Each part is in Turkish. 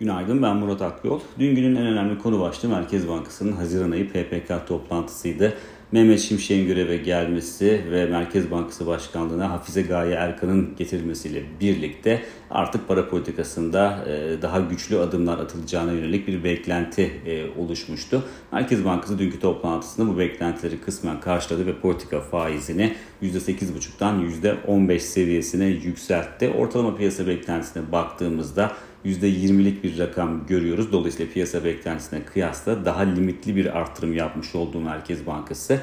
Günaydın ben Murat Akyol. Dün günün en önemli konu başlığı Merkez Bankası'nın Haziran ayı PPK toplantısıydı. Mehmet Şimşek'in göreve gelmesi ve Merkez Bankası Başkanlığı'na Hafize Gaye Erkan'ın getirilmesiyle birlikte artık para politikasında e, daha güçlü adımlar atılacağına yönelik bir beklenti e, oluşmuştu. Merkez Bankası dünkü toplantısında bu beklentileri kısmen karşıladı ve politika faizini %8,5'tan %15 seviyesine yükseltti. Ortalama piyasa beklentisine baktığımızda %20'lik bir rakam görüyoruz. Dolayısıyla piyasa beklentisine kıyasla daha limitli bir artırım yapmış olduğu Merkez Bankası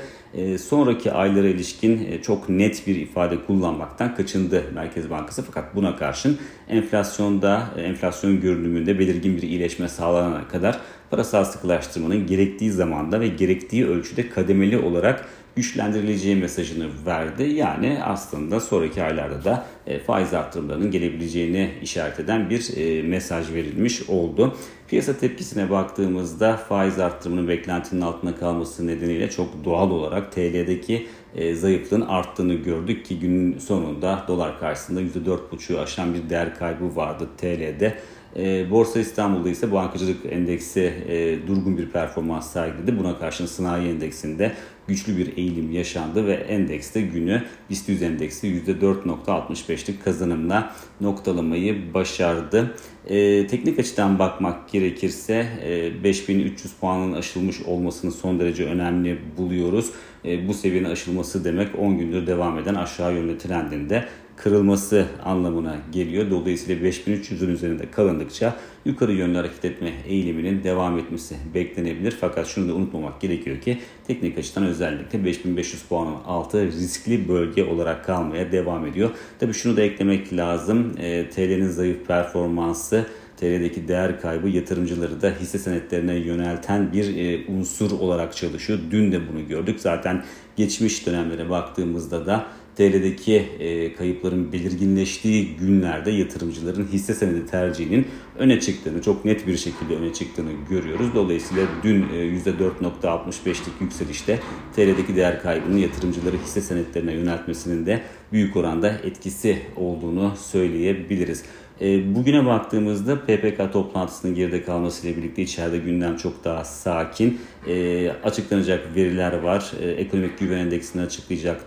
sonraki aylara ilişkin e, çok net bir ifade kullanmaktan kaçındı Merkez Bankası. Fakat buna karşın enflasyonda, e, enflasyon görünümünde belirgin bir iyileşme sağlanana kadar parasal sıkılaştırmanın gerektiği zamanda ve gerektiği ölçüde kademeli olarak güçlendirileceği mesajını verdi. Yani aslında sonraki aylarda da e, faiz arttırımlarının gelebileceğini işaret eden bir mesaj verilmiş oldu. Piyasa tepkisine baktığımızda faiz arttırımının beklentinin altında kalması nedeniyle çok doğal olarak TL'deki e, zayıflığın arttığını gördük ki günün sonunda dolar karşısında %4,5'u aşan bir değer kaybı vardı TL'de. E, Borsa İstanbul'da ise bankacılık endeksi e, durgun bir performans sergiledi. Buna karşın sanayi endeksinde güçlü bir eğilim yaşandı ve endekste günü BIST 100 endeksi %4.65'lik kazanımla noktalamayı başardı. E, teknik açıdan bakmak gerekirse e, 5300 puanın aşılmış olmasını son derece önemli buluyoruz. E, bu seviyenin aşılması demek 10 gündür devam eden aşağı yönlü trendinde kırılması anlamına geliyor. Dolayısıyla 5300'ün üzerinde kalındıkça yukarı yönlü hareket etme eğiliminin devam etmesi beklenebilir. Fakat şunu da unutmamak gerekiyor ki teknik açıdan özellikle 5500 puanın altı riskli bölge olarak kalmaya devam ediyor. Tabii şunu da eklemek lazım. E, TL'nin zayıf performansı TL'deki değer kaybı yatırımcıları da hisse senetlerine yönelten bir e, unsur olarak çalışıyor. Dün de bunu gördük. Zaten geçmiş dönemlere baktığımızda da TL'deki e, kayıpların belirginleştiği günlerde yatırımcıların hisse senedi tercihinin öne çıktığını, çok net bir şekilde öne çıktığını görüyoruz. Dolayısıyla dün e, %4.65'lik yükselişte TL'deki değer kaybının yatırımcıları hisse senetlerine yöneltmesinin de büyük oranda etkisi olduğunu söyleyebiliriz. E, bugüne baktığımızda PPK toplantısının geride kalmasıyla birlikte içeride gündem çok daha sakin. E, açıklanacak veriler var. E, ekonomik güven endeksini açıklayacak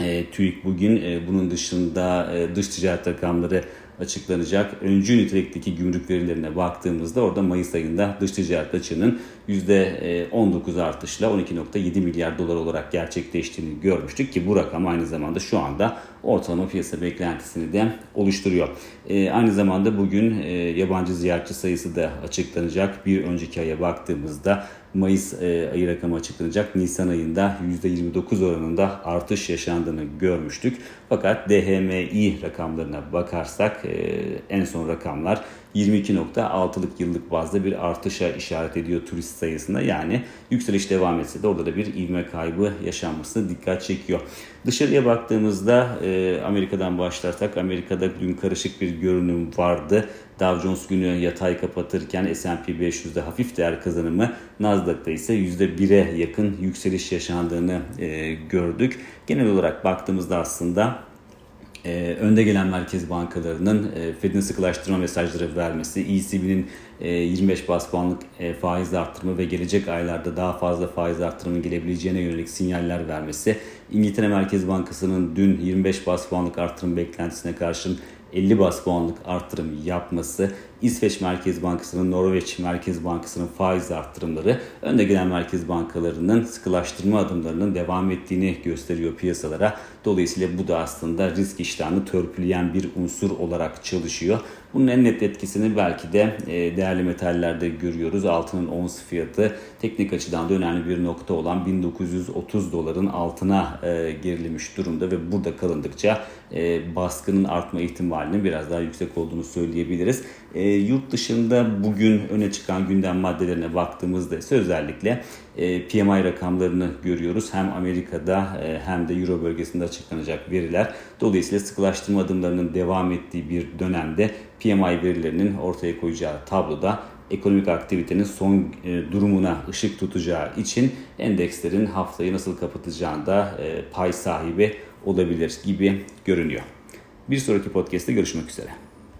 e, TÜİK bugün e, bunun dışında e, dış ticaret rakamları açıklanacak. Öncü nitelikteki gümrük verilerine baktığımızda orada Mayıs ayında dış ticaret açığının %19 artışla 12.7 milyar dolar olarak gerçekleştiğini görmüştük ki bu rakam aynı zamanda şu anda ortalama piyasa beklentisini de oluşturuyor. E, aynı zamanda bugün e, yabancı ziyaretçi sayısı da açıklanacak. Bir önceki aya baktığımızda Mayıs e, ayı rakamı açıklanacak. Nisan ayında %29 oranında artış yaşandığını görmüştük. Fakat DHMI rakamlarına bakarsak e, en son rakamlar 22.6'lık yıllık bazda bir artışa işaret ediyor turist sayısında. Yani yükseliş devam etse de orada da bir ivme kaybı yaşanması dikkat çekiyor. Dışarıya baktığımızda e, Amerika'dan başlarsak Amerika'da dün karışık bir görünüm vardı. Dow Jones günü yatay kapatırken S&P 500'de hafif değer kazanımı, Nasdaq'ta ise %1'e yakın yükseliş yaşandığını e, gördük. Genel olarak baktığımızda aslında e, önde gelen merkez bankalarının e, Fed'in sıkılaştırma mesajları vermesi, ECB'nin e, 25 bas puanlık e, faiz arttırımı ve gelecek aylarda daha fazla faiz arttırımının gelebileceğine yönelik sinyaller vermesi, İngiltere Merkez Bankası'nın dün 25 bas puanlık artırım beklentisine karşın 50 bas puanlık artırım yapması, İsveç Merkez Bankası'nın, Norveç Merkez Bankası'nın faiz arttırımları önde gelen merkez bankalarının sıkılaştırma adımlarının devam ettiğini gösteriyor piyasalara. Dolayısıyla bu da aslında risk iştahını törpüleyen bir unsur olarak çalışıyor. Bunun en net etkisini belki de e, değerli metallerde görüyoruz. Altının ons fiyatı teknik açıdan da önemli bir nokta olan 1930 doların altına e, gerilemiş durumda ve burada kalındıkça e, baskının artma ihtimalinin biraz daha yüksek olduğunu söyleyebiliriz. Yurt dışında bugün öne çıkan gündem maddelerine baktığımızda ise özellikle PMI rakamlarını görüyoruz. Hem Amerika'da hem de Euro bölgesinde açıklanacak veriler. Dolayısıyla sıkılaştırma adımlarının devam ettiği bir dönemde PMI verilerinin ortaya koyacağı tabloda ekonomik aktivitenin son e, durumuna ışık tutacağı için endekslerin haftayı nasıl kapatacağında e, pay sahibi olabilir gibi görünüyor. Bir sonraki podcast'te görüşmek üzere.